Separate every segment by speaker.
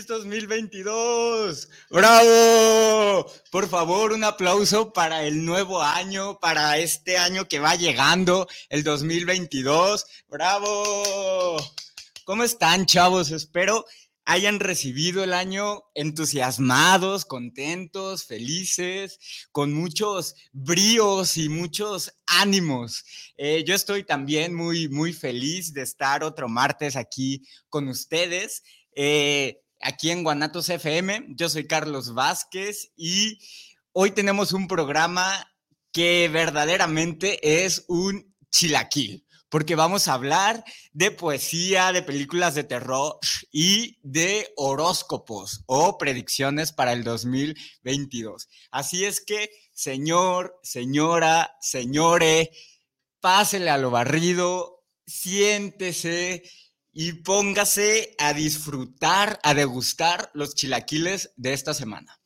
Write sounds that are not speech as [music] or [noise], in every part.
Speaker 1: ¡Feliz 2022! ¡Bravo! Por favor, un aplauso para el nuevo año, para este año que va llegando, el 2022. ¡Bravo! ¿Cómo están, chavos? Espero hayan recibido el año entusiasmados, contentos, felices, con muchos bríos y muchos ánimos. Eh, yo estoy también muy, muy feliz de estar otro martes aquí con ustedes. Eh, aquí en Guanatos FM. Yo soy Carlos Vázquez y hoy tenemos un programa que verdaderamente es un chilaquil, porque vamos a hablar de poesía, de películas de terror y de horóscopos o predicciones para el 2022. Así es que, señor, señora, señore, pásele a lo barrido, siéntese y póngase a disfrutar, a degustar los chilaquiles de esta semana.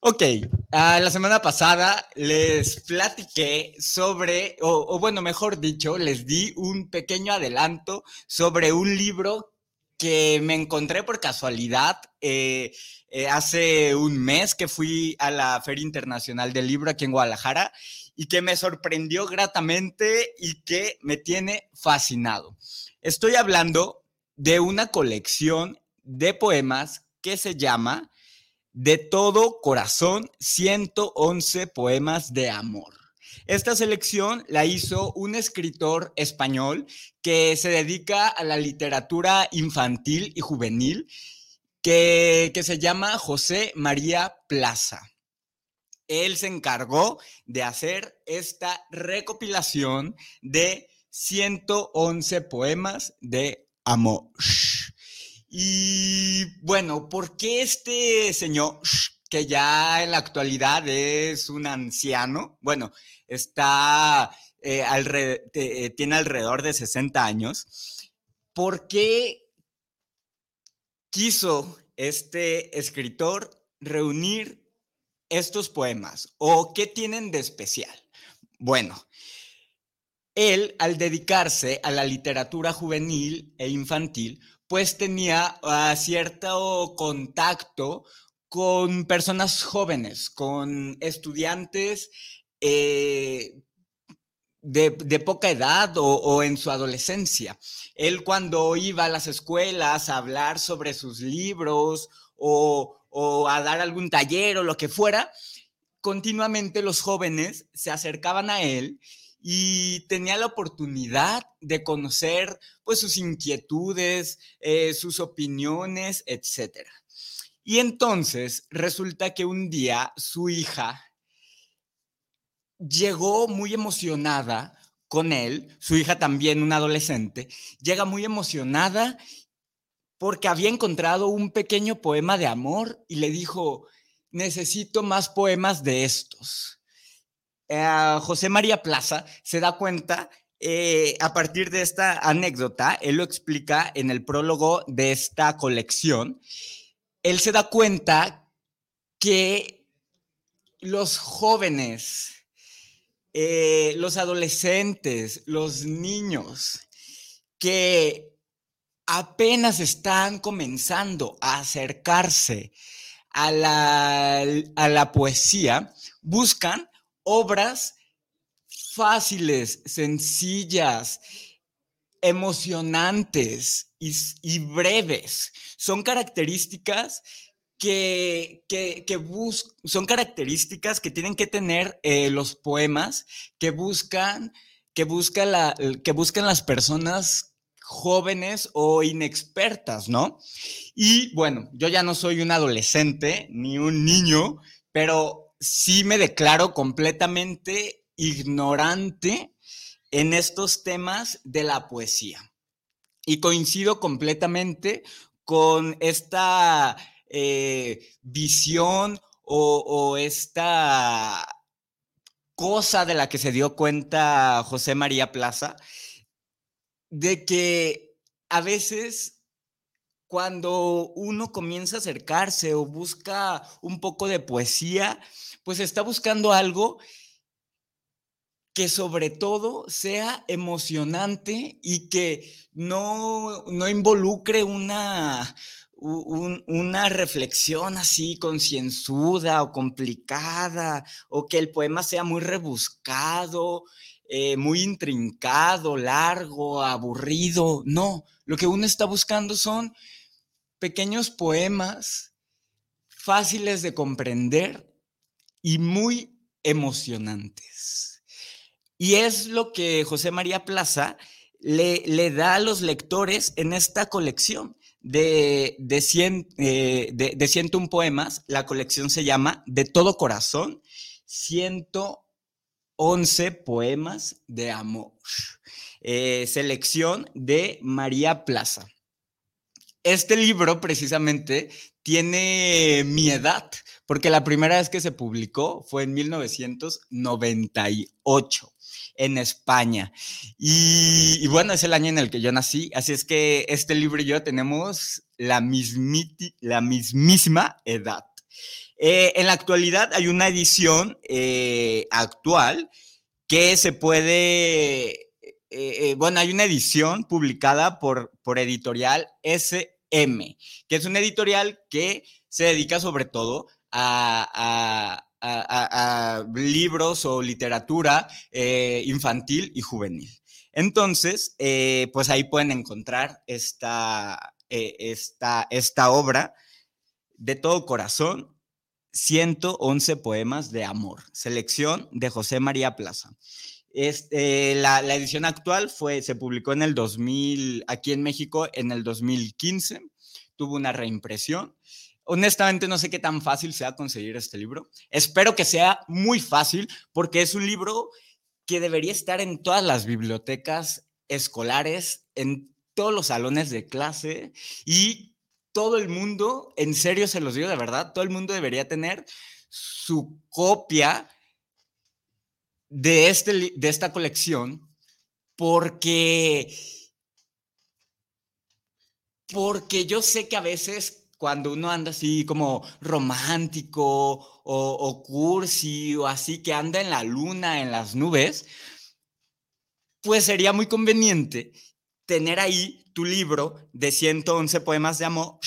Speaker 1: Ok, ah, la semana pasada les platiqué sobre, o, bueno, mejor dicho, les di un pequeño adelanto sobre un libro que me encontré por casualidad eh, eh, hace un mes que fui a la Feria Internacional del Libro aquí en Guadalajara y que me sorprendió gratamente y que me tiene fascinado. Estoy hablando de una colección de poemas que se llama De todo corazón, 111 poemas de amor. Esta selección la hizo un escritor español que se dedica a la literatura infantil y juvenil, que, que, se llama José María Plaza. Él se encargó de hacer esta recopilación de 111 poemas de amor. Y bueno, ¿por qué este señor, que ya en la actualidad es un anciano, bueno, está, eh, eh, tiene alrededor de 60 años, ¿por qué quiso este escritor reunir estos poemas? ¿O qué tienen de especial? Bueno, él, al dedicarse a la literatura juvenil e infantil, pues tenía ah, cierto contacto con personas jóvenes, con estudiantes eh, de, poca edad o, en su adolescencia. Él cuando iba a las escuelas a hablar sobre sus libros o, o a dar algún taller o lo que fuera, continuamente los jóvenes se acercaban a él y tenía la oportunidad de conocer pues sus inquietudes, eh, sus opiniones, etc. Y entonces resulta que un día su hija llegó muy emocionada con él, su hija también, una adolescente, llega muy emocionada porque había encontrado un pequeño poema de amor y le dijo, necesito más poemas de estos. Eh, José María Plaza se da cuenta eh, a partir de esta anécdota, él lo explica en el prólogo de esta colección, él se da cuenta que los jóvenes, eh, los adolescentes, los niños que apenas están comenzando a acercarse a la, a la poesía, buscan obras fáciles, sencillas, emocionantes y, breves. Son características que, que, son características que tienen que tener eh, los poemas que buscan, que, la, que buscan las personas jóvenes o inexpertas, ¿no? Y bueno, yo ya no soy un adolescente ni un niño, pero sí me declaro completamente ignorante en estos temas de la poesía. Y coincido completamente con esta eh, visión o, esta cosa de la que se dio cuenta José María Plaza, de que a veces cuando uno comienza a acercarse o busca un poco de poesía, pues está buscando algo que sobre todo sea emocionante y que no, no involucre una, una reflexión así concienzuda o complicada, o que el poema sea muy rebuscado, eh, muy intrincado, largo, aburrido. No, lo que uno está buscando son pequeños poemas fáciles de comprender y muy emocionantes. Y es lo que José María Plaza le, da a los lectores en esta colección de, de, 100, eh, de, 101 poemas. La colección se llama De todo corazón, 111 poemas de amor. Eh, selección de María Plaza. Este libro precisamente tiene mi edad, porque la primera vez que se publicó fue en 1998 en España. Y, bueno, es el año en el que yo nací, así es que este libro y yo tenemos la, la mismísima edad. Eh, en la actualidad hay una edición eh, actual que se puede, eh, bueno, hay una edición publicada por, por editorial SM, que es una editorial que se dedica sobre todo a a, libros o literatura infantil y juvenil. Entonces, pues ahí pueden encontrar esta, esta, esta obra de todo corazón, 111 poemas de amor, selección de José María Plaza. Este, la, edición actual fue, se publicó en el 2000, aquí en México en el 2015, tuvo una reimpresión honestamente no sé qué tan fácil sea conseguir este libro. Espero que sea muy fácil porque es un libro que debería estar en todas las bibliotecas escolares, en todos los salones de clase y todo el mundo, en serio se los digo de verdad, todo el mundo debería tener su copia de, este, de esta colección porque porque yo sé que a veces cuando uno anda así como romántico o, cursi o así que anda en la luna, en las nubes, pues sería muy conveniente tener ahí tu libro de 111 poemas de amor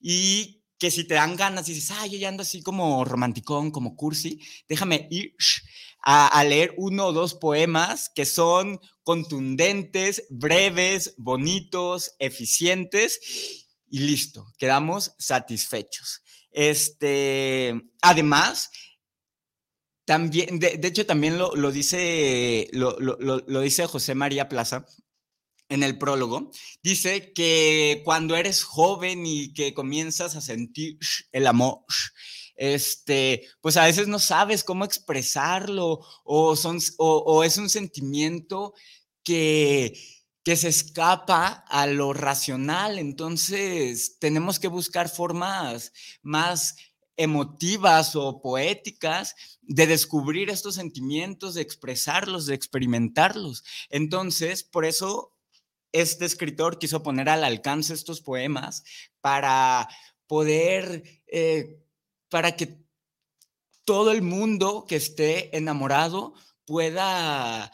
Speaker 1: y que si te dan ganas y dices, ay, yo ya ando así como romanticón, como cursi, déjame ir a, leer uno o dos poemas que son contundentes, breves, bonitos, eficientes y listo, quedamos satisfechos. Este, además, también, de, hecho, también lo, dice, lo, lo, dice José María Plaza en el prólogo. Dice que cuando eres joven y que comienzas a sentir el amor, este, pues a veces no sabes cómo expresarlo o, son, o es un sentimiento que que se escapa a lo racional. Entonces, tenemos que buscar formas más emotivas o poéticas de descubrir estos sentimientos, de expresarlos, de experimentarlos. Entonces, por eso este escritor quiso poner al alcance estos poemas para poder, eh, para que todo el mundo que esté enamorado pueda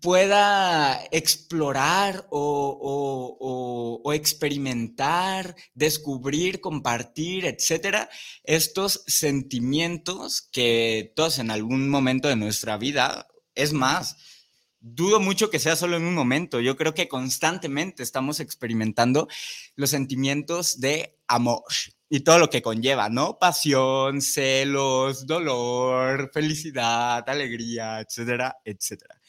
Speaker 1: pueda explorar o, experimentar, descubrir, compartir, etcétera, estos sentimientos que todos en algún momento de nuestra vida, es más, dudo mucho que sea solo en un momento, yo creo que constantemente estamos experimentando los sentimientos de amor y todo lo que conlleva, ¿no? Pasión, celos, dolor, felicidad, alegría, etcétera, etcétera.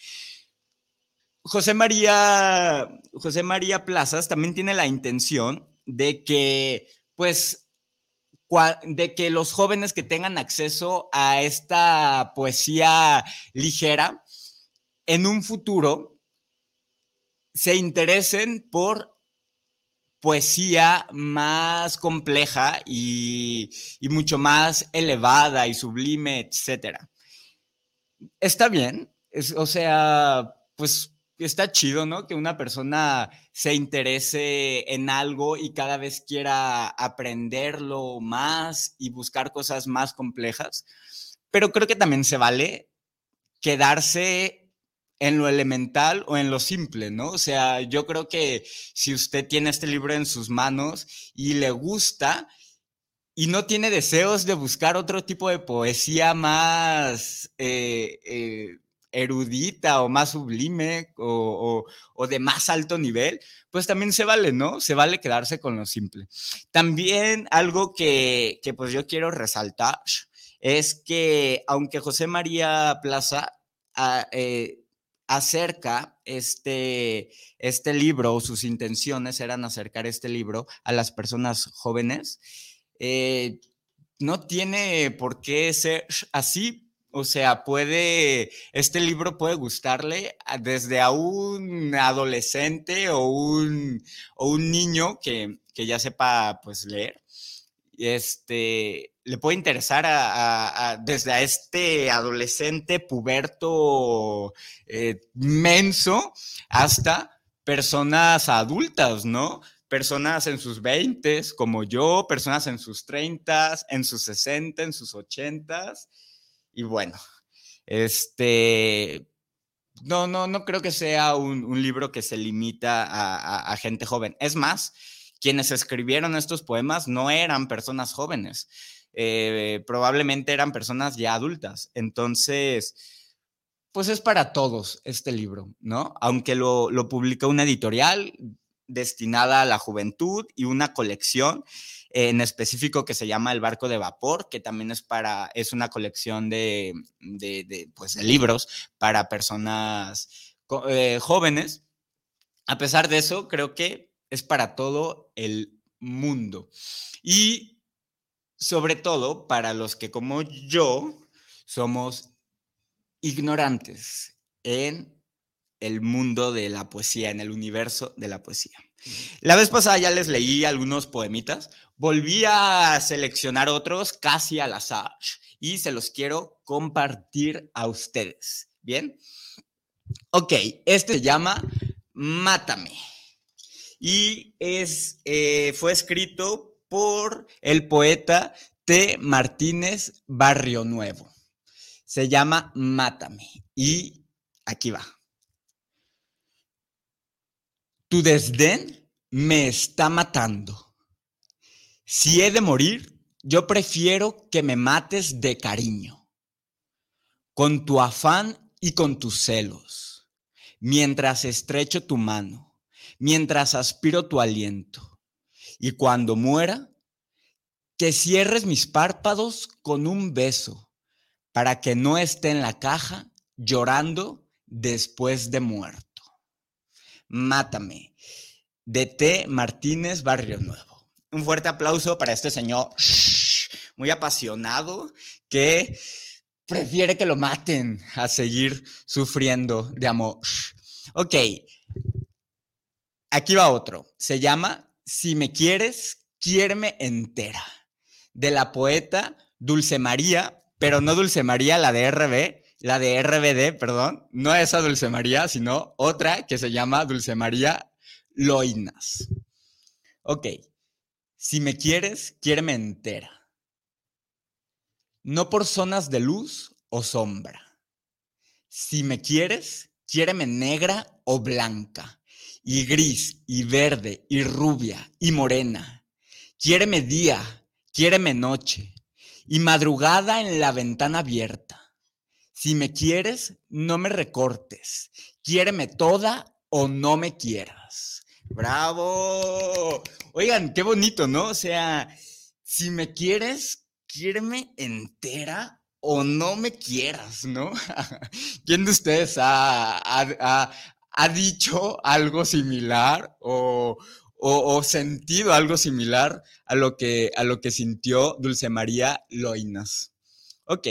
Speaker 1: José María, José María Plazas también tiene la intención de que, pues, de que los jóvenes que tengan acceso a esta poesía ligera, en un futuro se interesen por poesía más compleja y, mucho más elevada y sublime, etcétera. Está bien, o sea, pues está chido, ¿no? Que una persona se interese en algo y cada vez quiera aprenderlo más y buscar cosas más complejas, pero creo que también se vale quedarse en lo elemental o en lo simple, ¿no? O sea, yo creo que si usted tiene este libro en sus manos y le gusta y no tiene deseos de buscar otro tipo de poesía más eh, eh, erudita o más sublime o, de más alto nivel, pues también se vale, ¿no? Se vale quedarse con lo simple. También algo que, pues yo quiero resaltar es que aunque José María Plaza... Ah, eh, acerca este, este libro, sus intenciones eran acercar este libro a las personas jóvenes, eh, no tiene por qué ser así. O sea, puede, este libro puede gustarle desde a un adolescente o un, o un niño que, que ya sepa pues leer este, le puede interesar a, desde este adolescente puberto eh, menso hasta personas adultas, ¿no? Personas en sus 20 como yo, personas en sus 30, en sus 60, en sus 80 y bueno, este, no, no, no creo que sea un, libro que se limita a gente joven. Es más, quienes escribieron estos poemas no eran personas jóvenes, eh, probablemente eran personas ya adultas. Entonces, pues es para todos este libro, ¿no? Aunque lo, lo publicó una editorial destinada a la juventud y una colección en específico que se llama El Barco de Vapor, que también es para, es una colección de, pues, de libros para personas eh, jóvenes. A pesar de eso, creo que es para todo el mundo. Y sobre todo para los que como yo somos ignorantes en el mundo de la poesía, en el universo de la poesía. La vez pasada ya les leí algunos poemitas, volví a seleccionar otros casi al azar y se los quiero compartir a ustedes. ¿Bien? Ok, este se llama Mátame y es, eh, fue escrito por el poeta T. Martínez Barrio Nuevo. Se llama Mátame y aquí va. Tu desdén me está matando. Si he de morir, yo prefiero que me mates de cariño, con tu afán y con tus celos, mientras estrecho tu mano mientras aspiro tu aliento. Y cuando muera, que cierres mis párpados con un beso para que no esté en la caja llorando después de muerto. Mátame. De T. Martínez Barrio Nuevo. Un fuerte aplauso para este señor muy apasionado que prefiere que lo maten a seguir sufriendo de amor. Ok, Aquí va otro. Se llama Si me quieres, quiéreme entera. De la poeta Dulce María, pero no Dulce María, la de RB, la de RBD, perdón. No esa Dulce María, sino otra que se llama Dulce María Loinas. Ok. Si me quieres, quiéreme entera. No por zonas de luz o sombra. Si me quieres, quiéreme negra o blanca y gris, y verde, y rubia, y morena. Quiéreme día, quiéreme noche, y madrugada en la ventana abierta. Si me quieres, no me recortes. Quiéreme toda o no me quieras. ¡Bravo! Oigan, qué bonito, ¿no? O sea, si me quieres, quiéreme entera o no me quieras, ¿no? [laughs] ¿Quién de ustedes ha, ha dicho algo similar o, sentido algo similar a lo, que, a lo que sintió Dulce María Loinas. Ok.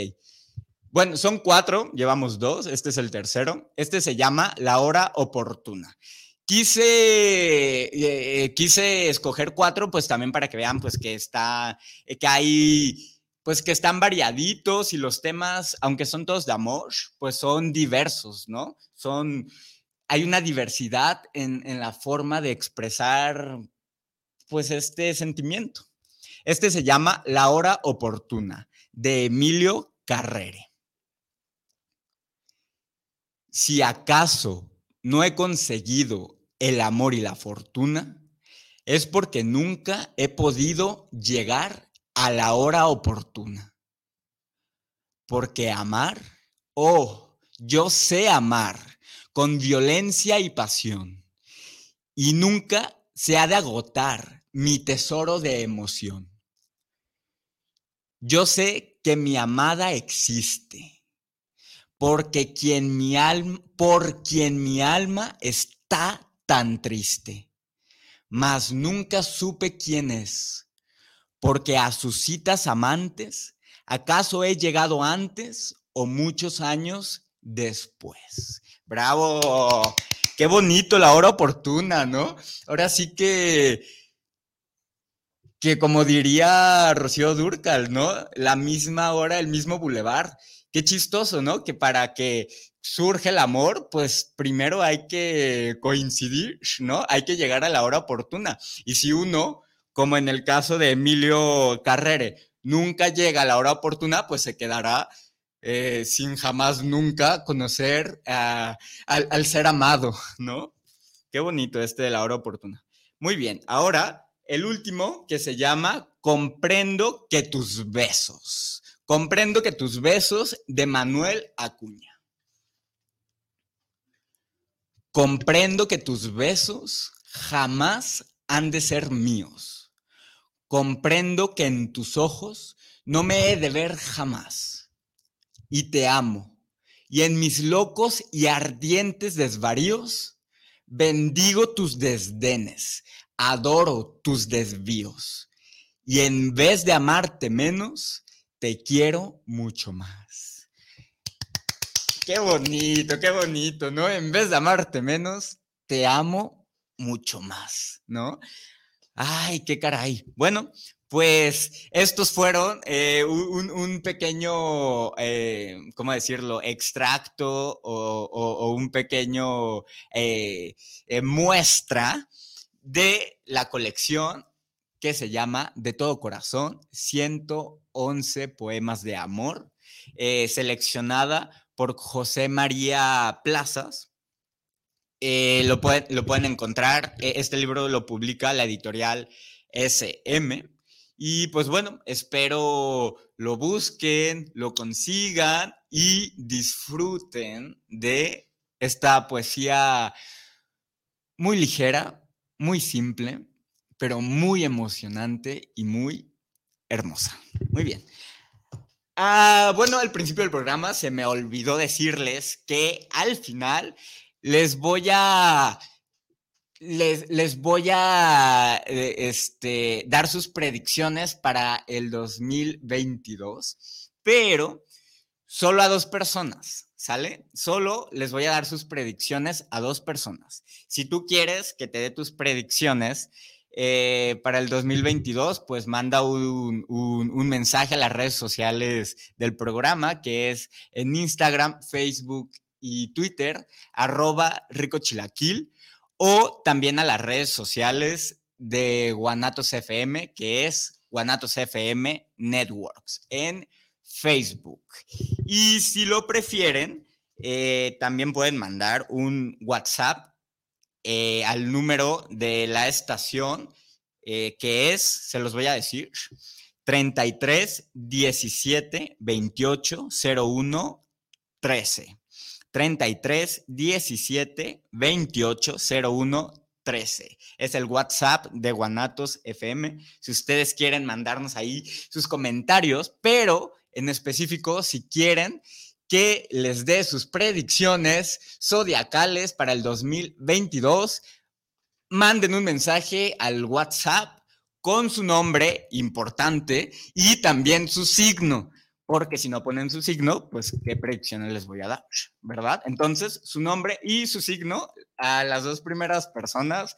Speaker 1: Bueno, son cuatro, llevamos dos, este es el tercero. Este se llama La Hora Oportuna. quise, eh, eh, quise escoger cuatro, pues también para que vean, pues que está, que hay, pues que están variaditos y los temas, aunque son todos de amor, pues son diversos, ¿no? Son, hay una diversidad en, la forma de expresar, pues este sentimiento. Este se llama La Hora Oportuna, de Emilio Carrere. Si acaso no he conseguido el amor y la fortuna, es porque nunca he podido llegar a la hora oportuna. Porque amar, oh, yo sé amar con violencia y pasión, y nunca se ha de agotar mi tesoro de emoción. Yo sé que mi amada existe, porque quien mi por quien mi alma está tan triste, mas nunca supe quién es, porque a sus citas amantes, ¿acaso he llegado antes o muchos años después? Bravo, qué bonito la hora oportuna, ¿no? Ahora sí que que como diría Rocío Durcal, ¿no? La misma hora, el mismo bulevar. Qué chistoso, ¿no? Que para que surge el amor, pues primero hay que coincidir, ¿no? Hay que llegar a la hora oportuna. Y si uno, como en el caso de Emilio Carrere, nunca llega a la hora oportuna, pues se quedará eh, sin jamás nunca conocer al, al ser amado, ¿no? Qué bonito este de la hora oportuna. Muy bien, ahora el último que se llama Comprendo que tus besos. Comprendo que tus besos de Manuel Acuña. Comprendo que tus besos jamás han de ser míos. Comprendo que en tus ojos no me he de ver jamás. Y te amo. Y en mis locos y ardientes desvaríos, bendigo tus desdenes, adoro tus desvíos y en vez de amarte menos, te quiero mucho más. Qué bonito, qué bonito, ¿no? En vez de amarte menos, te amo mucho más, ¿no? Ay, qué caray. Bueno, pues estos fueron eh, un, pequeño, eh, ¿cómo decirlo?, extracto o, un pequeño eh, muestra de la colección que se llama De todo corazón, 111 poemas de amor, seleccionada por José María Plazas. Lo, lo, pueden encontrar, e, este libro lo publica la editorial SM. Y pues bueno, espero lo busquen, lo consigan y disfruten de esta poesía muy ligera, muy simple, pero muy emocionante y muy hermosa. Muy bien. Ah, bueno, al principio del programa se me olvidó decirles que al final les voy a les, voy a eh, este, dar sus predicciones para el 2022, pero solo a dos personas. ¿Sale? Solo les voy a dar sus predicciones a dos personas. Si tú quieres que te dé tus predicciones eh, para el 2022, pues manda un, un, mensaje a las redes sociales del programa, que es en Instagram, Facebook y Twitter, arroba ricochilaquil, o también a las redes sociales de Guanatos FM, que es Guanatos FM Networks, en Facebook. Y si lo prefieren, eh, también pueden mandar un WhatsApp eh, al número de la estación, eh, que es, se los voy a decir, 33 17 28 01 13. 33 17 28 01 13. Es el WhatsApp de Guanatos FM. Si ustedes quieren mandarnos ahí sus comentarios, pero en específico, si quieren que les dé sus predicciones zodiacales para el 2022, manden un mensaje al WhatsApp con su nombre importante y también su signo porque si no ponen su signo, pues qué predicciones les voy a dar, ¿verdad? Entonces, su nombre y su signo a las dos primeras personas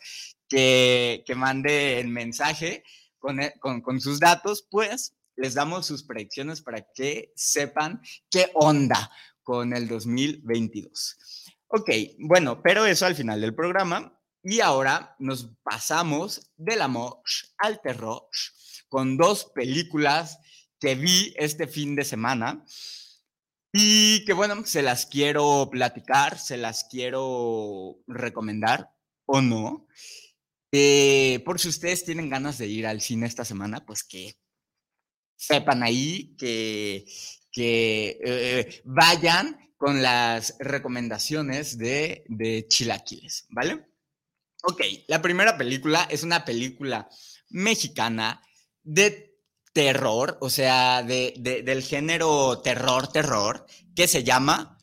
Speaker 1: que, que mande el mensaje con, e, con, con sus datos, pues les damos sus predicciones para que sepan qué onda con el 2022. Ok, bueno, pero eso al final del programa. Y ahora nos pasamos del amor al terror con dos películas que vi este fin de semana y que bueno, se las quiero platicar, se las quiero recomendar o no. Eh, por si ustedes tienen ganas de ir al cine esta semana, pues que sepan ahí que, que eh, vayan con las recomendaciones de, de Chilaquiles, ¿vale? Ok, la primera película es una película mexicana de terror, o sea, de, del género terror, terror, que se llama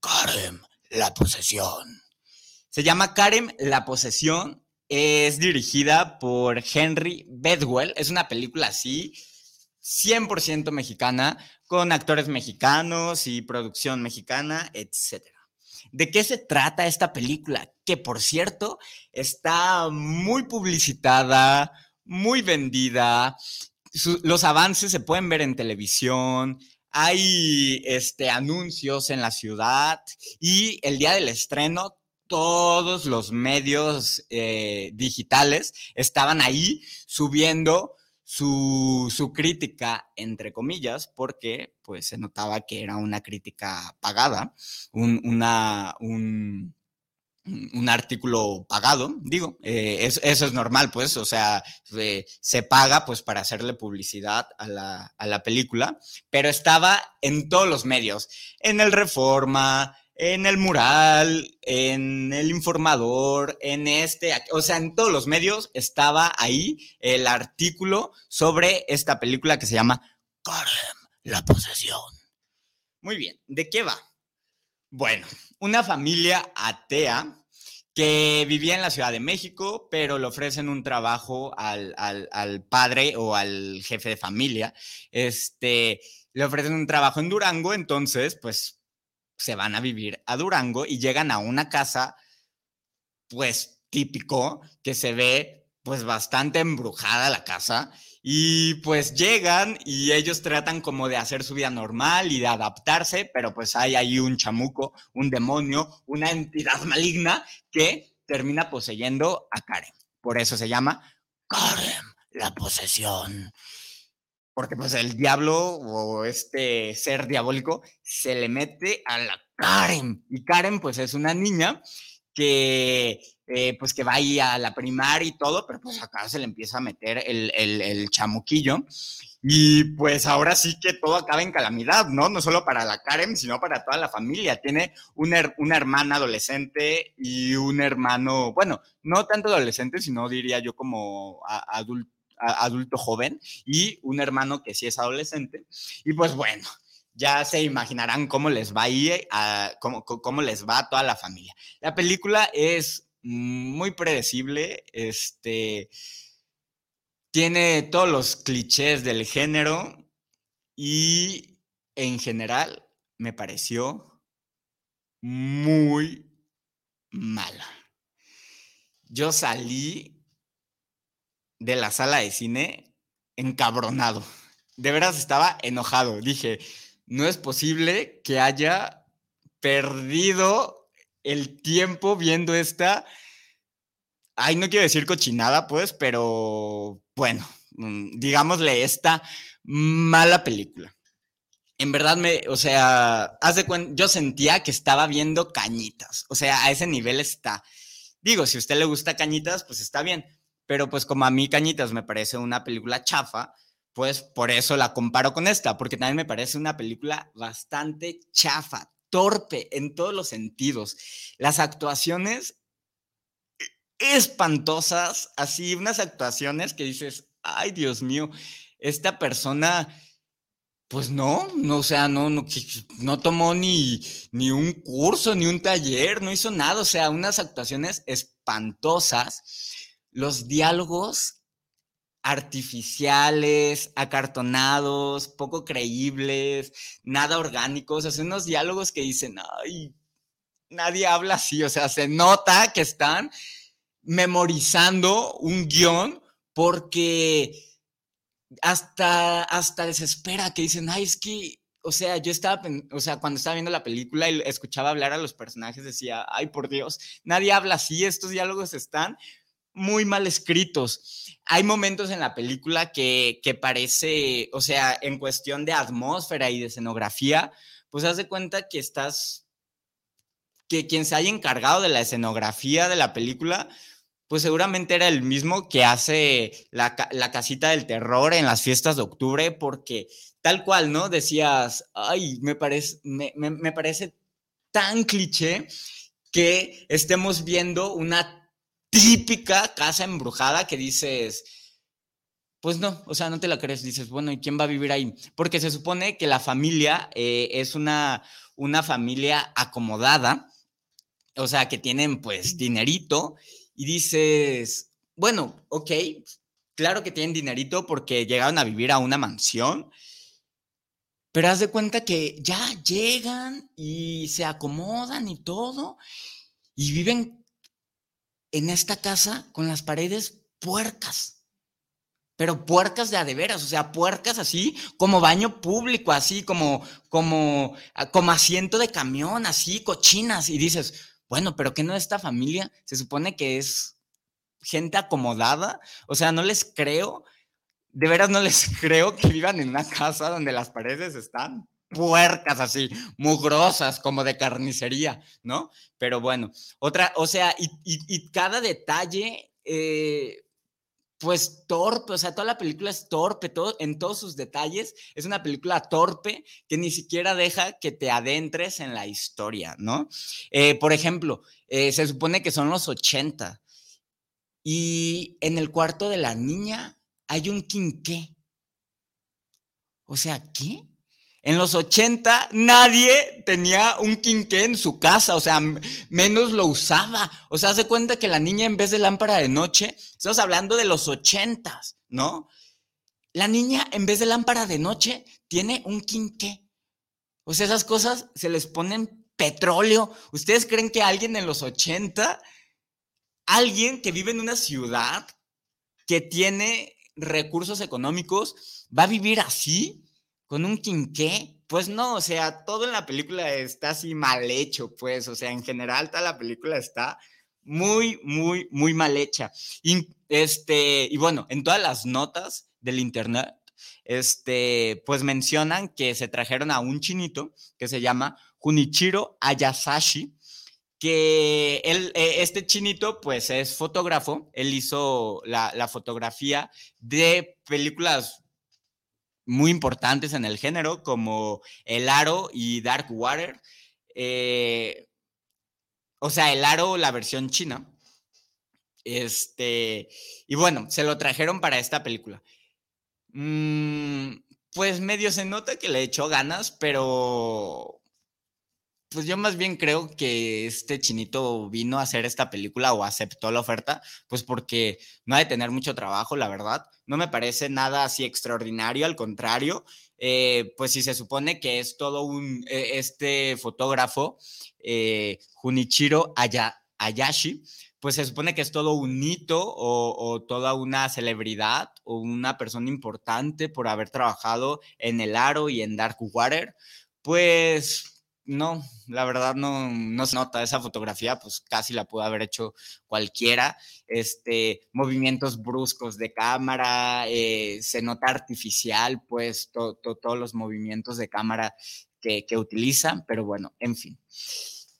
Speaker 1: Karen, la posesión. Se llama Karen, la posesión. Es dirigida por Henry Bedwell. Es una película así, 100% mexicana, con actores mexicanos y producción mexicana, etc. ¿De qué se trata esta película? Que por cierto, está muy publicitada, muy vendida. Los avances se pueden ver en televisión, hay este, anuncios en la ciudad y el día del estreno todos los medios eh, digitales estaban ahí subiendo su, su, crítica, entre comillas, porque pues se notaba que era una crítica pagada, un, una, un, un artículo pagado, digo, eh, eso es normal, pues, o sea, se paga pues para hacerle publicidad a la, a la, película, pero estaba en todos los medios, en el Reforma, en el Mural, en el Informador, en este, o sea, en todos los medios estaba ahí el artículo sobre esta película que se llama Karen, la posesión. Muy bien, ¿de qué va? Bueno, una familia atea que vivía en la Ciudad de México, pero le ofrecen un trabajo al, padre o al jefe de familia. Este, le ofrecen un trabajo en Durango, entonces, pues, se van a vivir a Durango y llegan a una casa, pues, típico, que se ve, pues, bastante embrujada la casa y pues llegan y ellos tratan como de hacer su vida normal y de adaptarse, pero pues hay ahí un chamuco, un demonio, una entidad [laughs] maligna que termina poseyendo a Karen. Por eso se llama Karen, la posesión. Porque pues el diablo o este ser diabólico se le mete a la Karen. Y Karen pues es una niña que eh, pues que va ahí a la primaria y todo, pero pues acá se le empieza a meter el, el, chamuquillo. Y pues ahora sí que todo acaba en calamidad, ¿no? No solo para la Karen, sino para toda la familia. Tiene una, una hermana adolescente y un hermano, bueno, no tanto adolescente, sino diría yo como adulto, joven y un hermano que sí es adolescente. Y pues bueno, ya se imaginarán cómo les va a ir, cómo, cómo les va a toda la familia. La película es muy predecible, este, tiene todos los clichés del género y en general me pareció muy mala. Yo salí de la sala de cine encabronado. De veras estaba enojado. Dije, no es posible que haya perdido el tiempo viendo esta, ay, no quiero decir cochinada, pues, pero bueno, mm, digámosle esta mala película. En verdad me, o sea, haz de yo sentía que estaba viendo cañitas, o sea, a ese nivel está. Digo, si a usted le gusta cañitas, pues está bien, pero pues como a mí cañitas me parece una película chafa, pues por eso la comparo con esta, porque también me parece una película bastante chafa, torpe en todos los sentidos. Las actuaciones espantosas, así unas actuaciones que dices, ay Dios mío, esta persona, pues no, no, o sea, no, no, no tomó ni, ni un curso, ni un taller, no hizo nada, o sea, unas actuaciones espantosas, los diálogos artificiales, acartonados, poco creíbles, nada orgánicos, o sea, unos diálogos que dicen, ay, nadie habla así, o sea, se nota que están memorizando un guion porque hasta, hasta desespera que dicen, ay, es que, o sea, yo estaba, o sea, cuando estaba viendo la película y escuchaba hablar a los personajes, decía, ay, por Dios, nadie habla así, estos diálogos están muy mal escritos. Hay momentos en la película que, que parece, o sea, en cuestión de atmósfera y de escenografía, pues haz de cuenta que estás, que quien se haya encargado de la escenografía de la película, pues seguramente era el mismo que hace la, casita del terror en las fiestas de octubre, porque tal cual, ¿no? Decías, ay, me parece, me, me parece tan cliché que estemos viendo una típica casa embrujada que dices, pues no, o sea, no te la crees, dices, bueno, ¿y quién va a vivir ahí? Porque se supone que la familia eh, es una, una familia acomodada, o sea, que tienen pues dinerito, y dices, bueno, ok, claro que tienen dinerito porque llegaron a vivir a una mansión, pero haz de cuenta que ya llegan y se acomodan y todo, y viven en esta casa con las paredes puercas. Pero puercas de adeveras, o sea, puercas así como baño público, así como, como, ah, como asiento de camión, así, cochinas. Y dices, bueno, pero que no esta familia se supone que es gente acomodada. O sea, no les creo, de veras no les [laughs] creo que vivan en una casa donde las paredes están puercas así, mugrosas, como de carnicería, ¿no? Pero bueno, otra, o sea, y, cada detalle, eh, pues torpe, o sea, toda la película es torpe, todo, en todos sus detalles, es una película torpe que ni siquiera deja que te adentres en la historia, ¿no? Eh, por ejemplo, eh, se supone que son los 80 y en el cuarto de la niña hay un quinqué. O sea, ¿qué? En los 80 nadie tenía un quinqué en su casa, o sea, menos lo usaba. O sea, hace cuenta que la niña en vez de lámpara de noche, estamos hablando de los 80, ¿no? La niña en vez de lámpara de noche tiene un quinqué. O sea, esas cosas se les ponen petróleo. ¿Ustedes creen que alguien en los 80, alguien que vive en una ciudad que tiene recursos económicos, va a vivir así? Con un quinqué, pues no, o sea, todo en la película está así mal hecho, pues, o sea, en general toda la película está muy, muy, muy mal hecha. Y, este, y bueno, en todas las notas del internet, este, pues mencionan que se trajeron a un chinito que se llama Junichiro Ayasashi, que él, e, este chinito, pues es fotógrafo, él hizo la, la fotografía de películas muy importantes en el género, como El Aro y Dark Water. Eh, o sea, El Aro, la versión china. Este, y bueno, se lo trajeron para esta película. Mm, pues medio se nota que le echó ganas, pero pues yo más bien creo que este chinito vino a hacer esta película o aceptó la oferta, pues porque no ha de tener mucho trabajo, la verdad. No me parece nada así extraordinario, al contrario, eh, pues si se supone que es todo un, e, este fotógrafo, eh, Junichiro Ayashi, pues se supone que es todo un hito o, o, toda una celebridad o una persona importante por haber trabajado en El Aro y en Dark Water, pues no, la verdad no, no se nota esa fotografía, pues casi la pudo haber hecho cualquiera. Este, movimientos bruscos de cámara, eh, se nota artificial, pues todos los movimientos de cámara que, que utilizan, pero bueno, en fin.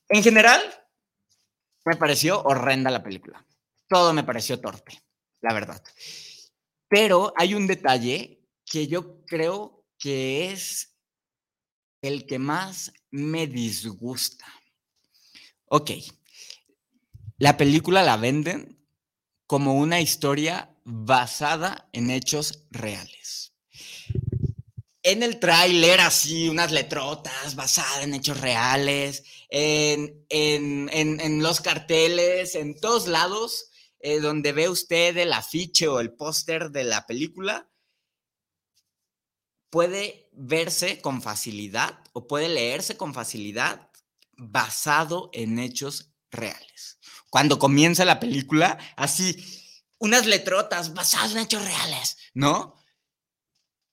Speaker 1: En general, me pareció horrenda la película. Todo me pareció torpe, la verdad. Pero hay un detalle que yo creo que es el que más me disgusta. Ok, la película la venden como una historia basada en hechos reales. En el tráiler, así, unas letrotas basadas en hechos reales, en, en, los carteles, en todos lados, eh, donde ve usted el afiche o el póster de la película, puede verse con facilidad o puede leerse con facilidad basado en hechos reales. Cuando comienza la película, así, unas letrotas basadas en hechos reales, ¿no?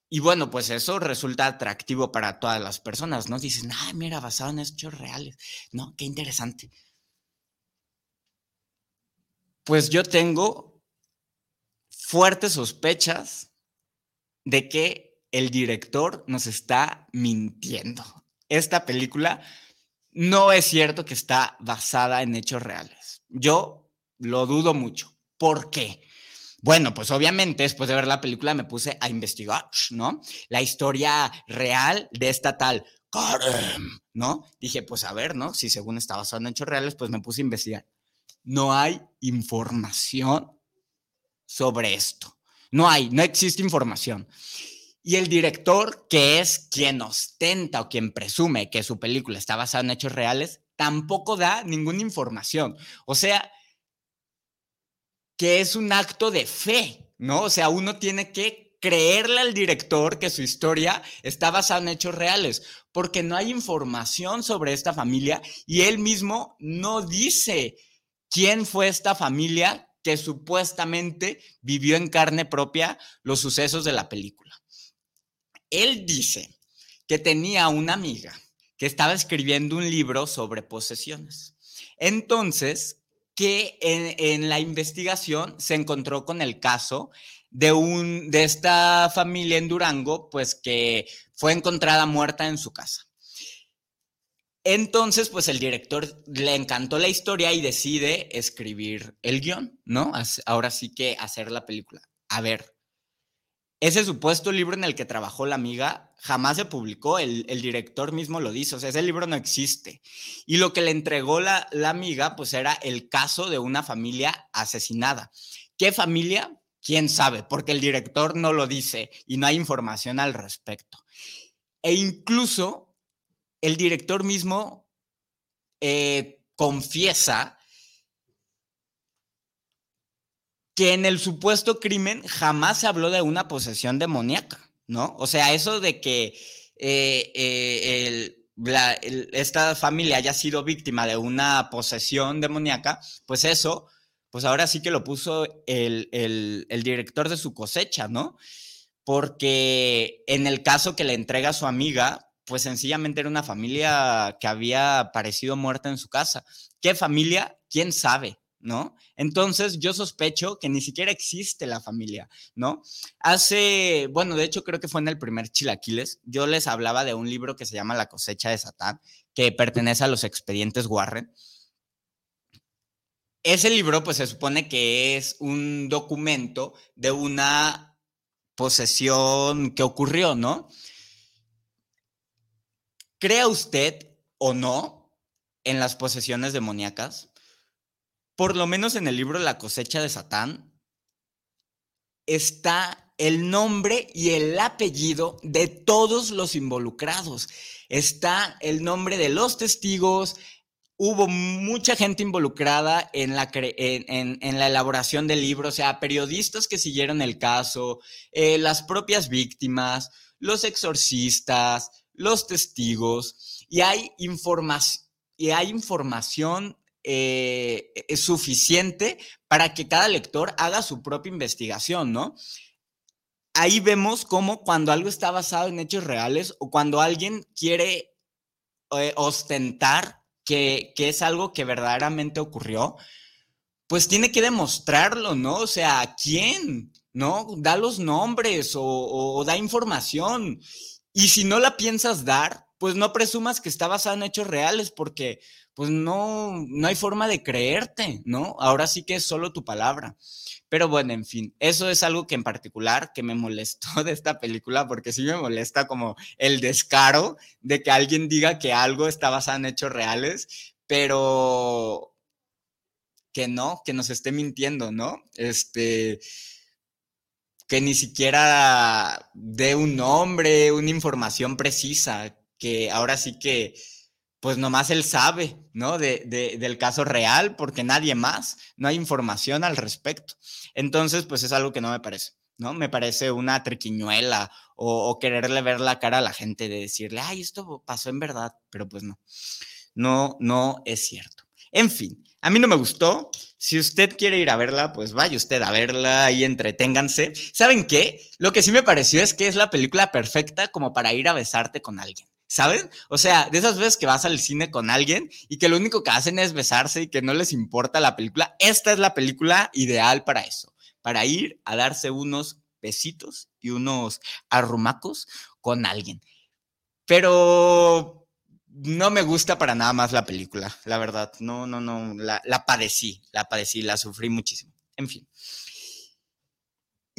Speaker 1: Y bueno, pues eso resulta atractivo para todas las personas, ¿no? Dicen, ah, mira, basado en hechos reales, ¿no? Qué interesante. Pues yo tengo fuertes sospechas de que el director nos está mintiendo. Esta película no es cierto que está basada en hechos reales. Yo lo dudo mucho. ¿Por qué? Bueno, pues obviamente después de ver la película me puse a investigar, ¿no? La historia real de esta tal Karen, ¿no? Dije, pues a ver, ¿no? Si según está basado en hechos reales, pues me puse a investigar. No hay información sobre esto. No hay, no existe información. Y el director, que es quien ostenta o quien presume que su película está basada en hechos reales, tampoco da ninguna información. O sea, que es un acto de fe, ¿no? O sea, uno tiene que creerle al director que su historia está basada en hechos reales, porque no hay información sobre esta familia y él mismo no dice quién fue esta familia que supuestamente vivió en carne propia los sucesos de la película. Él dice que tenía una amiga que estaba escribiendo un libro sobre posesiones. Entonces, que en, la investigación se encontró con el caso de, un, de esta familia en Durango, pues que fue encontrada muerta en su casa. Entonces, pues el director le encantó la historia y decide escribir el guion, ¿no? Ahora sí que hacer la película. A ver, ese supuesto libro en el que trabajó la amiga jamás se publicó, el, director mismo lo dice, o sea, ese libro no existe. Y lo que le entregó la, la amiga, pues era el caso de una familia asesinada. ¿Qué familia? ¿Quién sabe? Porque el director no lo dice y no hay información al respecto. E incluso el director mismo eh, confiesa que en el supuesto crimen jamás se habló de una posesión demoníaca, ¿no? O sea, eso de que eh, eh, esta familia haya sido víctima de una posesión demoníaca, pues eso, pues ahora sí que lo puso el, el director de su cosecha, ¿no? Porque en el caso que le entrega a su amiga, pues sencillamente era una familia que había aparecido muerta en su casa. ¿Qué familia? ¿Quién sabe? ¿No? Entonces yo sospecho que ni siquiera existe la familia, ¿no? Hace, bueno, de hecho creo que fue en el primer Chilaquiles, yo les hablaba de un libro que se llama La cosecha de Satán, que pertenece a los expedientes Warren. Ese libro, pues se supone que es un documento de una posesión que ocurrió, ¿no? ¿Crea usted o no en las posesiones demoníacas? Por lo menos en el libro La cosecha de Satán, está el nombre y el apellido de todos los involucrados. Está el nombre de los testigos. Hubo mucha gente involucrada en la, en, la elaboración del libro, o sea, periodistas que siguieron el caso, eh, las propias víctimas, los exorcistas, los testigos, y hay, y hay información eh, es suficiente para que cada lector haga su propia investigación, ¿no? Ahí vemos cómo cuando algo está basado en hechos reales o cuando alguien quiere eh, ostentar que, es algo que verdaderamente ocurrió, pues tiene que demostrarlo, ¿no? O sea, ¿quién? ¿No? Da los nombres o, o da información. Y si no la piensas dar, pues no presumas que está basado en hechos reales, porque pues no, no hay forma de creerte, ¿no? Ahora sí que es solo tu palabra. Pero bueno, en fin, eso es algo que en particular que me molestó [laughs] de esta película, porque sí me molesta como el descaro de que alguien diga que algo está basado en hechos reales, pero que no, que nos esté mintiendo, ¿no? Este, que ni siquiera dé un nombre, una información precisa, que ahora sí que pues nomás él sabe, ¿no? De, del caso real, porque nadie más, no hay información al respecto. Entonces, pues es algo que no me parece, ¿no? Me parece una triquiñuela o, o, quererle ver la cara a la gente de decirle, ay, esto pasó en verdad, pero pues no, no, no es cierto. En fin, a mí no me gustó. Si usted quiere ir a verla, pues vaya usted a verla y entreténganse. ¿Saben qué? Lo que sí me pareció es que es la película perfecta como para ir a besarte con alguien. ¿Saben? O sea, de esas veces que vas al cine con alguien y que lo único que hacen es besarse y que no les importa la película, esta es la película ideal para eso, para ir a darse unos besitos y unos arrumacos con alguien. Pero no me gusta para nada más la película, la verdad. No, no, no, la, la padecí, la padecí, la sufrí muchísimo. En fin.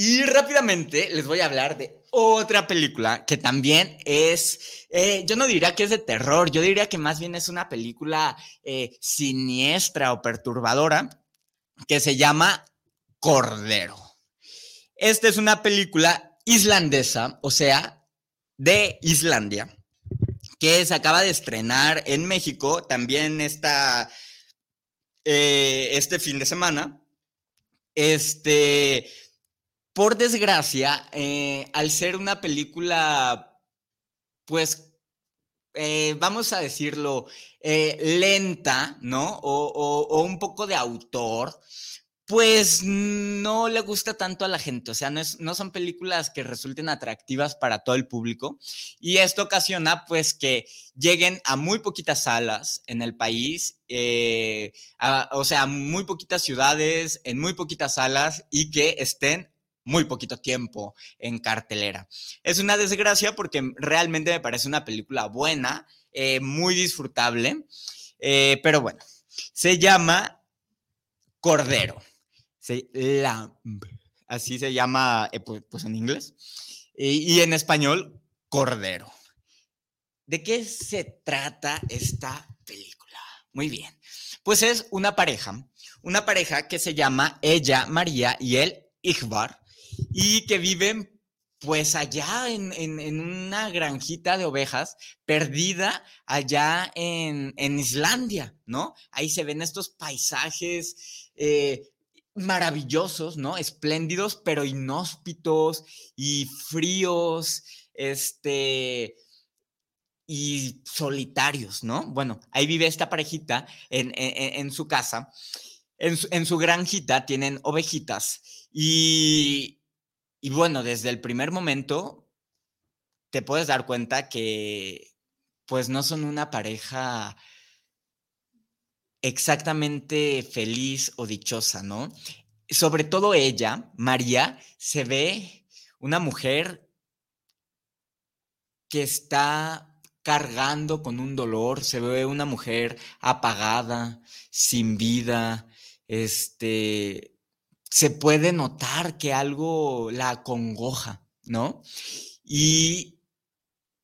Speaker 1: Y rápidamente les voy a hablar de otra película que también es, eh, yo no diría que es de terror, yo diría que más bien es una película eh, siniestra o perturbadora que se llama Cordero. Esta es una película islandesa, o sea, de Islandia, que se acaba de estrenar en México también esta, eh, este fin de semana. Este por desgracia, eh, al ser una película, pues, eh, vamos a decirlo, eh, lenta, ¿no? O, un poco de autor, pues no le gusta tanto a la gente. O sea, no, son películas que resulten atractivas para todo el público. Y esto ocasiona, pues, que lleguen a muy poquitas salas en el país, o sea, muy poquitas ciudades, en muy poquitas salas y que estén muy poquito tiempo en cartelera. Es una desgracia porque realmente me parece una película buena, eh, muy disfrutable, eh, pero bueno, se llama Cordero. así se llama eh, pues, en inglés. y en español, Cordero. ¿De qué se trata esta película? Muy bien. Pues es una pareja, una pareja que se llama ella, María, y él, Igvar, y que viven pues allá en, una granjita de ovejas perdida allá en, Islandia, ¿no? Ahí se ven estos paisajes eh, maravillosos, ¿no? Espléndidos, pero inhóspitos y fríos, este, y solitarios, ¿no? Bueno, ahí vive esta parejita en, su casa, en en su granjita tienen ovejitas y y bueno, desde el primer momento te puedes dar cuenta que pues no son una pareja exactamente feliz o dichosa, ¿no? Sobre todo ella, María, se ve una mujer que está cargando con un dolor, se ve una mujer apagada, sin vida, este, se puede notar que algo la congoja, ¿no? Y,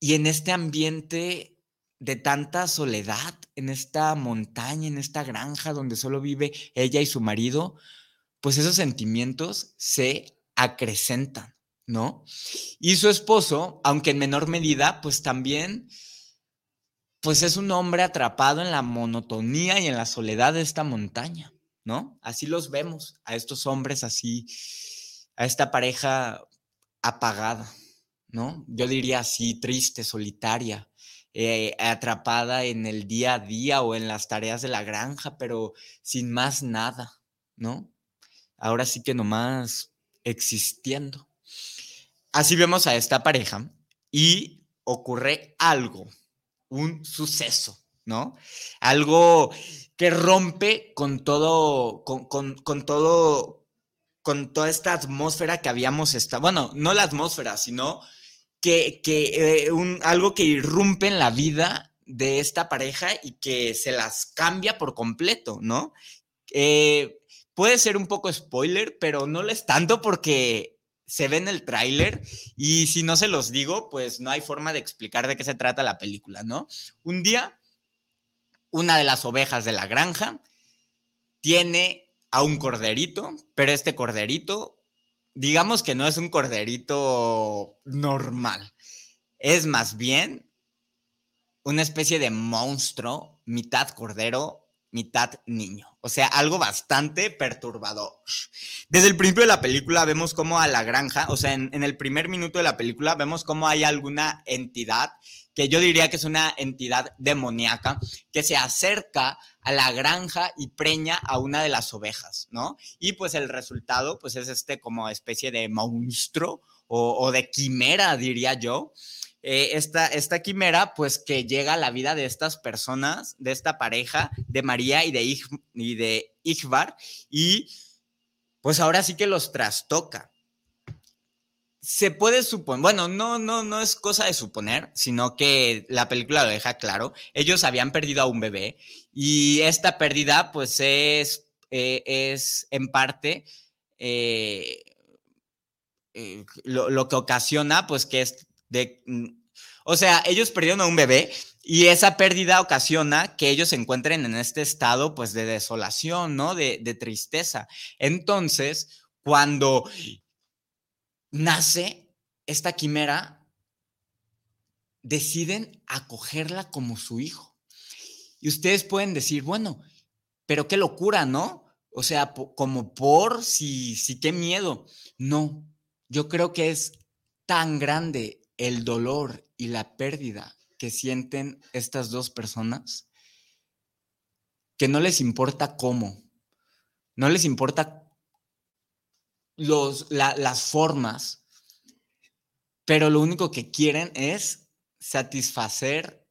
Speaker 1: en este ambiente de tanta soledad, en esta montaña, en esta granja donde solo vive ella y su marido, pues esos sentimientos se acrecentan, ¿no? Y su esposo, aunque en menor medida, pues también, pues es un hombre atrapado en la monotonía y en la soledad de esta montaña. ¿No? Así los vemos, a estos hombres así, a esta pareja apagada, ¿no? Yo diría así, triste, solitaria, eh, atrapada en el día a día o en las tareas de la granja, pero sin más nada, ¿no? Ahora sí que nomás existiendo. Así vemos a esta pareja y ocurre algo, un suceso, ¿no? Algo que rompe con todo, con, todo, con toda esta atmósfera que habíamos estado, bueno, no la atmósfera, sino que, eh, un, algo que irrumpe en la vida de esta pareja y que se las cambia por completo, ¿no? Eh, puede ser un poco spoiler, pero no lo es tanto porque se ve en el tráiler y si no se los digo, pues no hay forma de explicar de qué se trata la película, ¿no? Un día una de las ovejas de la granja tiene a un corderito, pero este corderito, digamos que no es un corderito normal, es más bien una especie de monstruo, mitad cordero, mitad niño. O sea, algo bastante perturbador. Desde el principio de la película vemos cómo a la granja, o sea, en, el primer minuto de la película vemos cómo hay alguna entidad, que yo diría que es una entidad demoníaca, que se acerca a la granja y preña a una de las ovejas, ¿no? Y pues el resultado, pues es este como especie de monstruo o, de quimera, diría yo, eh, esta, esta quimera, pues que llega a la vida de estas personas, de esta pareja, de María y de, y de Igbar, y pues ahora sí que los trastoca. Se puede suponer, bueno, no, no, no es cosa de suponer, sino que la película lo deja claro. Ellos habían perdido a un bebé y esta pérdida, pues es, eh, es en parte eh, eh, lo, lo, que ocasiona, pues que es de, mm, o sea, ellos perdieron a un bebé y esa pérdida ocasiona que ellos se encuentren en este estado, pues, de desolación, ¿no? De, de tristeza. Entonces, cuando nace esta quimera, deciden acogerla como su hijo. Y ustedes pueden decir, bueno, pero qué locura, ¿no? O sea, como por si, si qué miedo. No, yo creo que es tan grande el dolor y la pérdida que sienten estas dos personas que no les importa cómo, no les importa los, la, las formas, pero lo único que quieren es satisfacer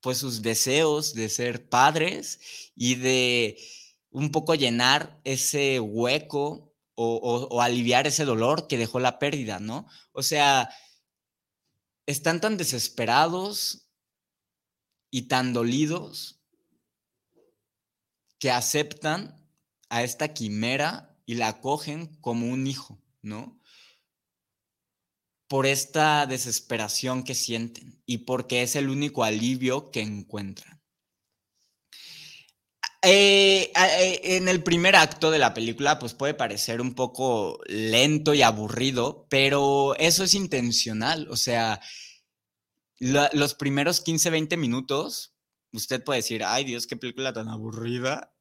Speaker 1: pues sus deseos de ser padres y de un poco llenar ese hueco o aliviar ese dolor que dejó la pérdida, ¿no? O sea, están tan desesperados y tan dolidos que aceptan a esta quimera y la acogen como un hijo, ¿no? Por esta desesperación que sienten y porque es el único alivio que encuentran. Eh, eh, en el primer acto de la película, pues puede parecer un poco lento y aburrido, pero eso es intencional. O sea, los primeros 15, 20 minutos, usted puede decir, ay Dios, qué película tan aburrida.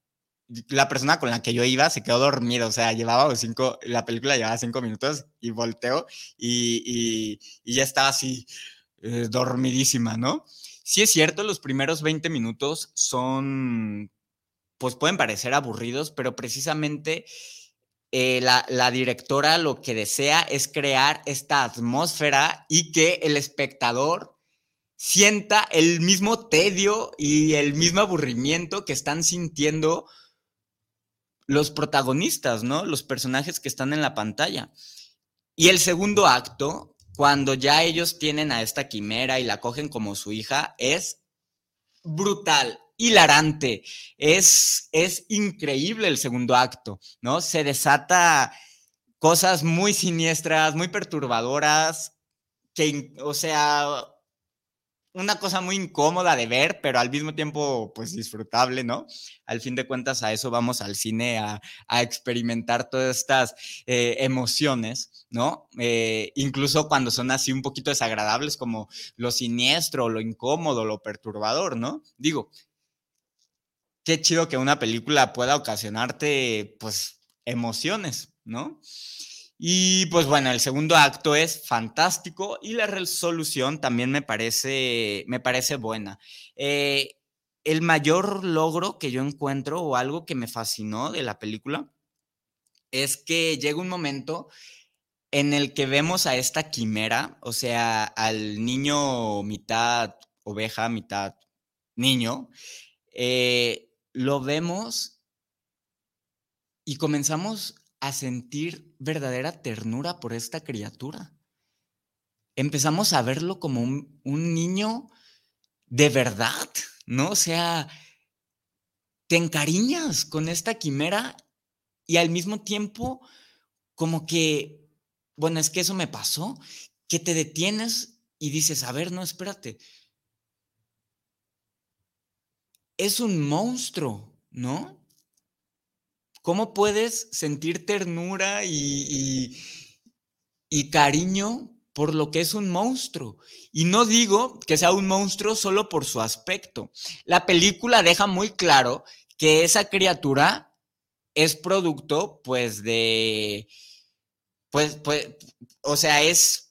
Speaker 1: La persona con la que yo iba se quedó dormida, o sea, llevaba cinco, la película llevaba cinco minutos y volteo y, y, ya estaba así eh, dormidísima, ¿no? Sí es cierto, los primeros 20 minutos son pues pueden parecer aburridos, pero precisamente eh, la, directora lo que desea es crear esta atmósfera y que el espectador sienta el mismo tedio y el mismo aburrimiento que están sintiendo los protagonistas, ¿no? Los personajes que están en la pantalla. Y el segundo acto, cuando ya ellos tienen a esta quimera y la cogen como su hija, es brutal hilarante. Es, es increíble el segundo acto, ¿no? Se desata cosas muy siniestras, muy perturbadoras, que, o sea, una cosa muy incómoda de ver, pero al mismo tiempo, pues disfrutable, ¿no? Al fin de cuentas, a eso vamos al cine, a, experimentar todas estas eh, emociones, ¿no? Eh, incluso cuando son así un poquito desagradables, como lo siniestro, lo incómodo, lo perturbador, ¿no? Digo, qué chido que una película pueda ocasionarte, pues, emociones, ¿no? Y pues bueno, el segundo acto es fantástico y la resolución también me parece, me parece buena. Eh, el mayor logro que yo encuentro o algo que me fascinó de la película es que llega un momento en el que vemos a esta quimera, o sea, al niño mitad oveja, mitad niño, eh, lo vemos y comenzamos a sentir verdadera ternura por esta criatura. Empezamos a verlo como un, niño de verdad, ¿no? O sea, te encariñas con esta quimera y al mismo tiempo como que, bueno, es que eso me pasó, que te detienes y dices, a ver, no, espérate. Es un monstruo, ¿no? ¿Cómo puedes sentir ternura y, y, cariño por lo que es un monstruo. Y no digo que sea un monstruo solo por su aspecto. La película deja muy claro que esa criatura es producto, pues, de, pues, pues, o sea, es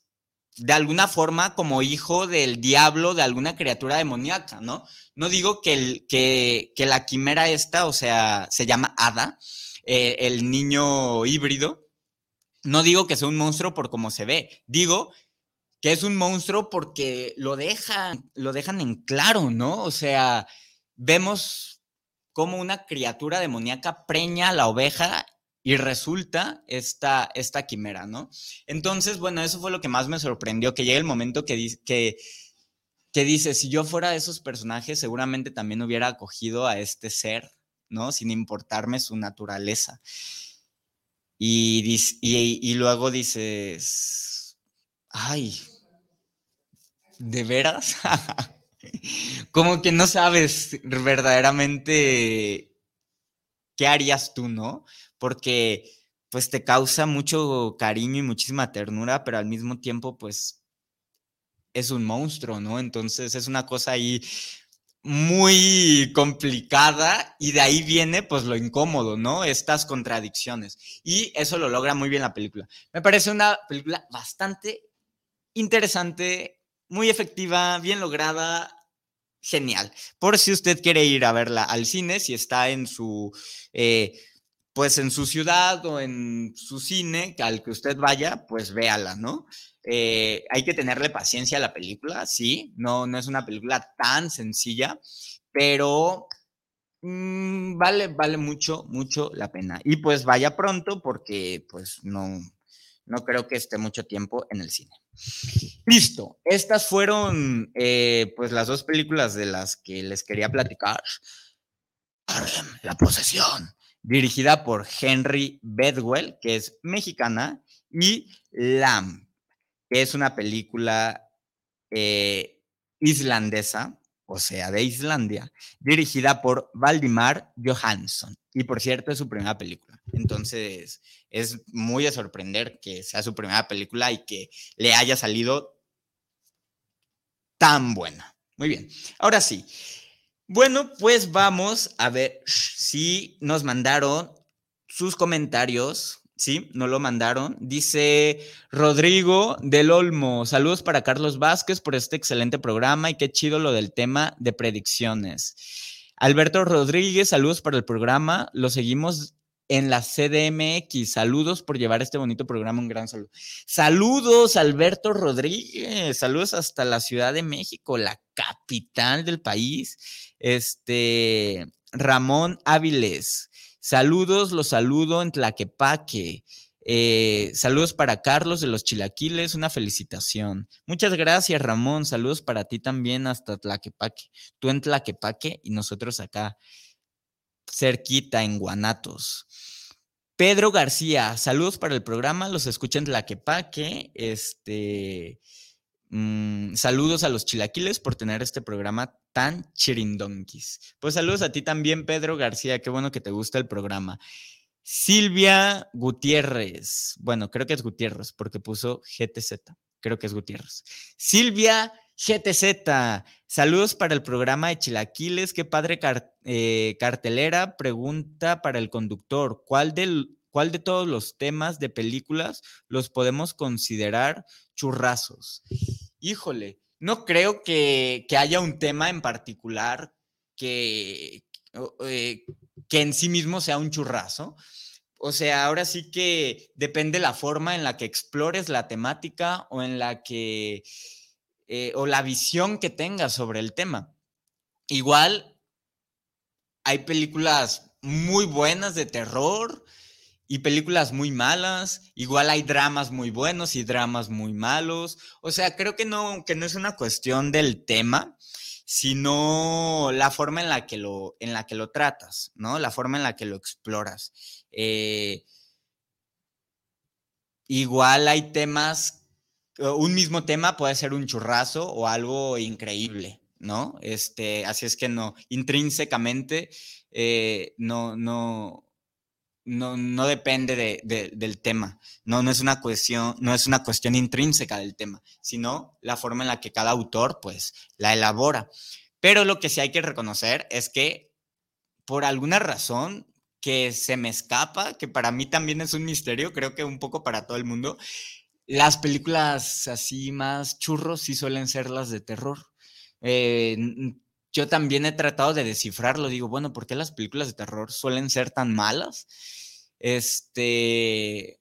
Speaker 1: de alguna forma como hijo del diablo, de alguna criatura demoníaca, ¿no? No digo que, el, que, que la quimera esta, o sea, se llama Ada, eh, el niño híbrido, no digo que sea un monstruo por cómo se ve, digo que es un monstruo porque lo dejan, lo dejan en claro, ¿no? O sea, vemos como una criatura demoníaca preña a la oveja y resulta esta, esta quimera, ¿no? Entonces, bueno, eso fue lo que más me sorprendió, que llega el momento que, que, que dice, si yo fuera de esos personajes, seguramente también hubiera acogido a este ser, ¿no? Sin importarme su naturaleza. Y, y, luego dices, ay, ¿de veras? [laughs] Como que no sabes verdaderamente qué harías tú, ¿no? Porque pues te causa mucho cariño y muchísima ternura, pero al mismo tiempo pues es un monstruo, ¿no? Entonces es una cosa ahí muy complicada y de ahí viene pues lo incómodo, ¿no? Estas contradicciones. Y eso lo logra muy bien la película. Me parece una película bastante interesante, muy efectiva, bien lograda, genial. Por si usted quiere ir a verla al cine, si está en su... Eh, pues en su ciudad o en su cine, al que usted vaya, pues véala, ¿no? Eh, hay que tenerle paciencia a la película, sí, no, no es una película tan sencilla, pero mm, vale, vale mucho, mucho la pena. Y pues vaya pronto porque pues no, no creo que esté mucho tiempo en el cine. Listo, estas fueron eh, pues las dos películas de las que les quería platicar. La posesión, dirigida por Henry Bedwell, que es mexicana, y Lamb, es una película eh, islandesa, o sea, de Islandia, dirigida por Valdimar Johansson. Y por cierto, es su primera película. Entonces, es muy de sorprender que sea su primera película y que le haya salido tan buena. Muy bien. Ahora sí. Bueno, pues vamos a ver si nos mandaron sus comentarios Sí, no lo mandaron. Dice Rodrigo del Olmo, saludos para Carlos Vázquez por este excelente programa y qué chido lo del tema de predicciones. Alberto Rodríguez, saludos para el programa. Lo seguimos en la CDMX. Saludos por llevar este bonito programa. Un gran saludo. Saludos, Alberto Rodríguez. Saludos hasta la Ciudad de México, la capital del país. Este, Ramón Áviles. Saludos, los saludo en Tlaquepaque. Eh, saludos para Carlos de los Chilaquiles, una felicitación. Muchas gracias, Ramón. Saludos para ti también hasta Tlaquepaque. Tú en Tlaquepaque y nosotros acá, cerquita en Guanatos. Pedro García, saludos para el programa. Los escuchan en Tlaquepaque. Este. Mm, saludos a los chilaquiles por tener este programa chirindonquis. Pues saludos a ti también, Pedro García. Qué bueno que te gusta el programa. Silvia Gutiérrez. Bueno, creo que es Gutiérrez porque puso GTZ. Creo que es Gutiérrez. Silvia GTZ. Saludos para el programa de Chilaquiles. Qué padre eh, cartelera. Pregunta para el conductor. ¿Cuál ¿Cuál de todos los temas de películas los podemos considerar churrazos? Híjole, no creo que, haya un tema en particular que, eh, que en sí mismo sea un churrazo. O sea, ahora sí que depende la forma en la que explores la temática o en la que, eh, o la visión que tengas sobre el tema. Igual hay películas muy buenas de terror, y películas muy malas, igual hay dramas muy buenos y dramas muy malos. O sea, creo que no, que no es una cuestión del tema, sino la forma en la que lo, en la que lo tratas, ¿no? La forma en la que lo exploras. Eh, igual hay temas, un mismo tema puede ser un churrazo o algo increíble, ¿no? Este, así es que no, intrínsecamente, eh, no, no, no, no depende de, del tema. No, no es una cuestión, no es una cuestión intrínseca del tema, sino la forma en la que cada autor, pues, la elabora. Pero lo que sí hay que reconocer es que por alguna razón que se me escapa, que para mí también es un misterio, creo que un poco para todo el mundo, las películas así más churros sí suelen ser las de terror. Eh, yo también he tratado de descifrarlo, digo, bueno, ¿por qué las películas de terror suelen ser tan malas? Este,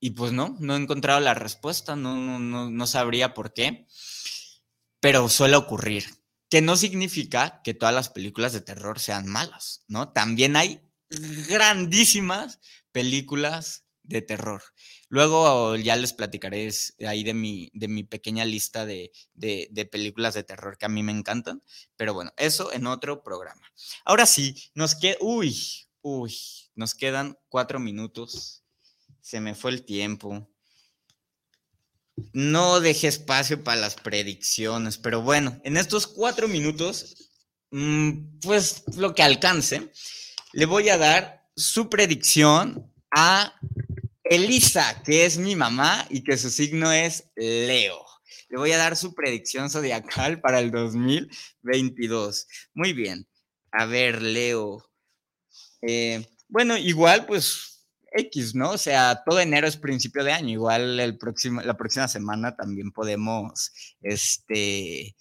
Speaker 1: y pues no, no he encontrado la respuesta, no, no, no sabría por qué, pero suele ocurrir, que no significa que todas las películas de terror sean malas, ¿no? También hay grandísimas películas de terror. Luego ya les platicaré ahí de mi, de mi pequeña lista de, películas de terror que a mí me encantan. Pero bueno, eso en otro programa. Ahora sí, nos queda... Uy, uy, nos quedan cuatro minutos. Se me fue el tiempo. No dejé espacio para las predicciones, pero bueno, en estos cuatro minutos, mm, pues lo que alcance, le voy a dar su predicción a Elisa, que es mi mamá y que su signo es Leo. Le voy a dar su predicción zodiacal [laughs] para el 2022. Muy bien. A ver, Leo. Eh, bueno, igual, pues X, ¿no? O sea, todo enero es principio de año. Igual el próximo, la próxima semana también podemos, este,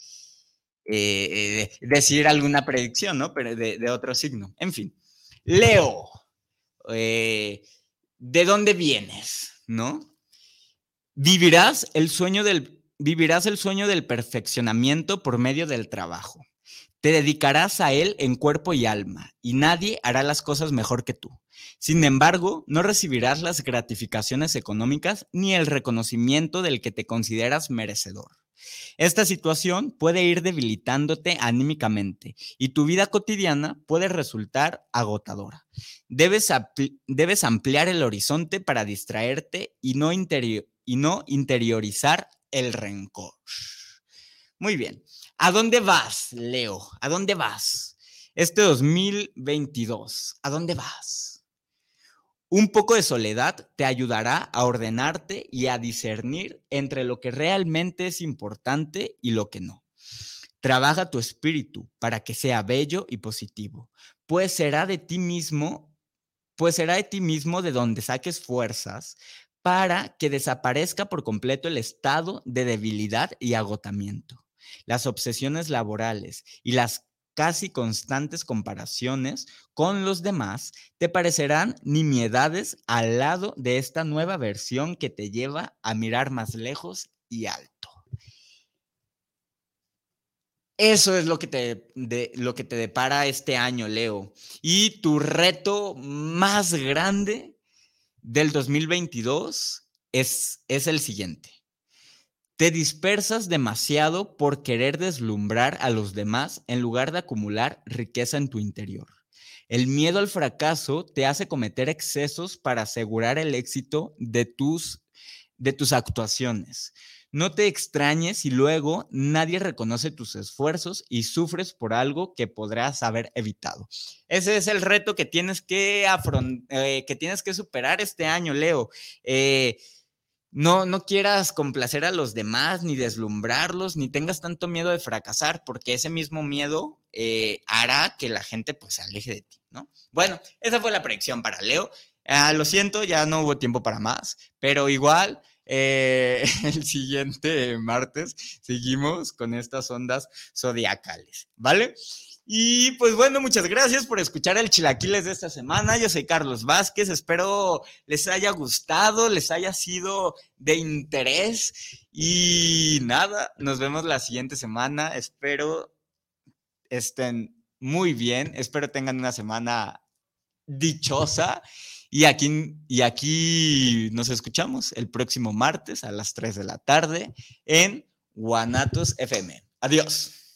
Speaker 1: eh, decir alguna predicción, ¿no? Pero de, otro signo. En fin. Leo. Eh, de dónde vienes, ¿no? Vivirás el sueño del, vivirás el sueño del perfeccionamiento por medio del trabajo. Te dedicarás a él en cuerpo y alma, y nadie hará las cosas mejor que tú. Sin embargo, no recibirás las gratificaciones económicas ni el reconocimiento del que te consideras merecedor. Esta situación puede ir debilitándote anímicamente y tu vida cotidiana puede resultar agotadora. Debes, debes ampliar el horizonte para distraerte y no, y no interiorizar el rencor. Muy bien. ¿A dónde vas, Leo? ¿A dónde vas? Este 2022, ¿a dónde vas? Un poco de soledad te ayudará a ordenarte y a discernir entre lo que realmente es importante y lo que no. Trabaja tu espíritu para que sea bello y positivo, pues será de ti mismo, pues será de ti mismo de donde saques fuerzas para que desaparezca por completo el estado de debilidad y agotamiento. Las obsesiones laborales y las casi constantes comparaciones con los demás te parecerán nimiedades al lado de esta nueva versión que te lleva a mirar más lejos y alto. Eso es lo que te, lo que te depara este año, Leo. Y tu reto más grande del 2022 es, es el siguiente. Te dispersas demasiado por querer deslumbrar a los demás en lugar de acumular riqueza en tu interior. El miedo al fracaso te hace cometer excesos para asegurar el éxito de tus, de tus actuaciones. No te extrañes si luego nadie reconoce tus esfuerzos y sufres por algo que podrás haber evitado. Ese es el reto que tienes que, eh, que, tienes que superar este año, Leo. Eh, no, no quieras complacer a los demás, ni deslumbrarlos, ni tengas tanto miedo de fracasar, porque ese mismo miedo eh, hará que la gente pues se aleje de ti, ¿no? Bueno, esa fue la predicción para Leo. Ah, lo siento, ya no hubo tiempo para más, pero igual eh, [laughs] el siguiente martes seguimos con estas ondas zodiacales, ¿vale? Y pues bueno, muchas gracias por escuchar el Chilaquiles de esta semana. Yo soy Carlos Vázquez. Espero les haya gustado, les haya sido de interés. Y nada, nos vemos la siguiente semana. Espero estén muy bien. Espero tengan una semana dichosa. Y aquí, y aquí nos escuchamos el próximo martes a las 3 de la tarde en Guanatos FM. Adiós.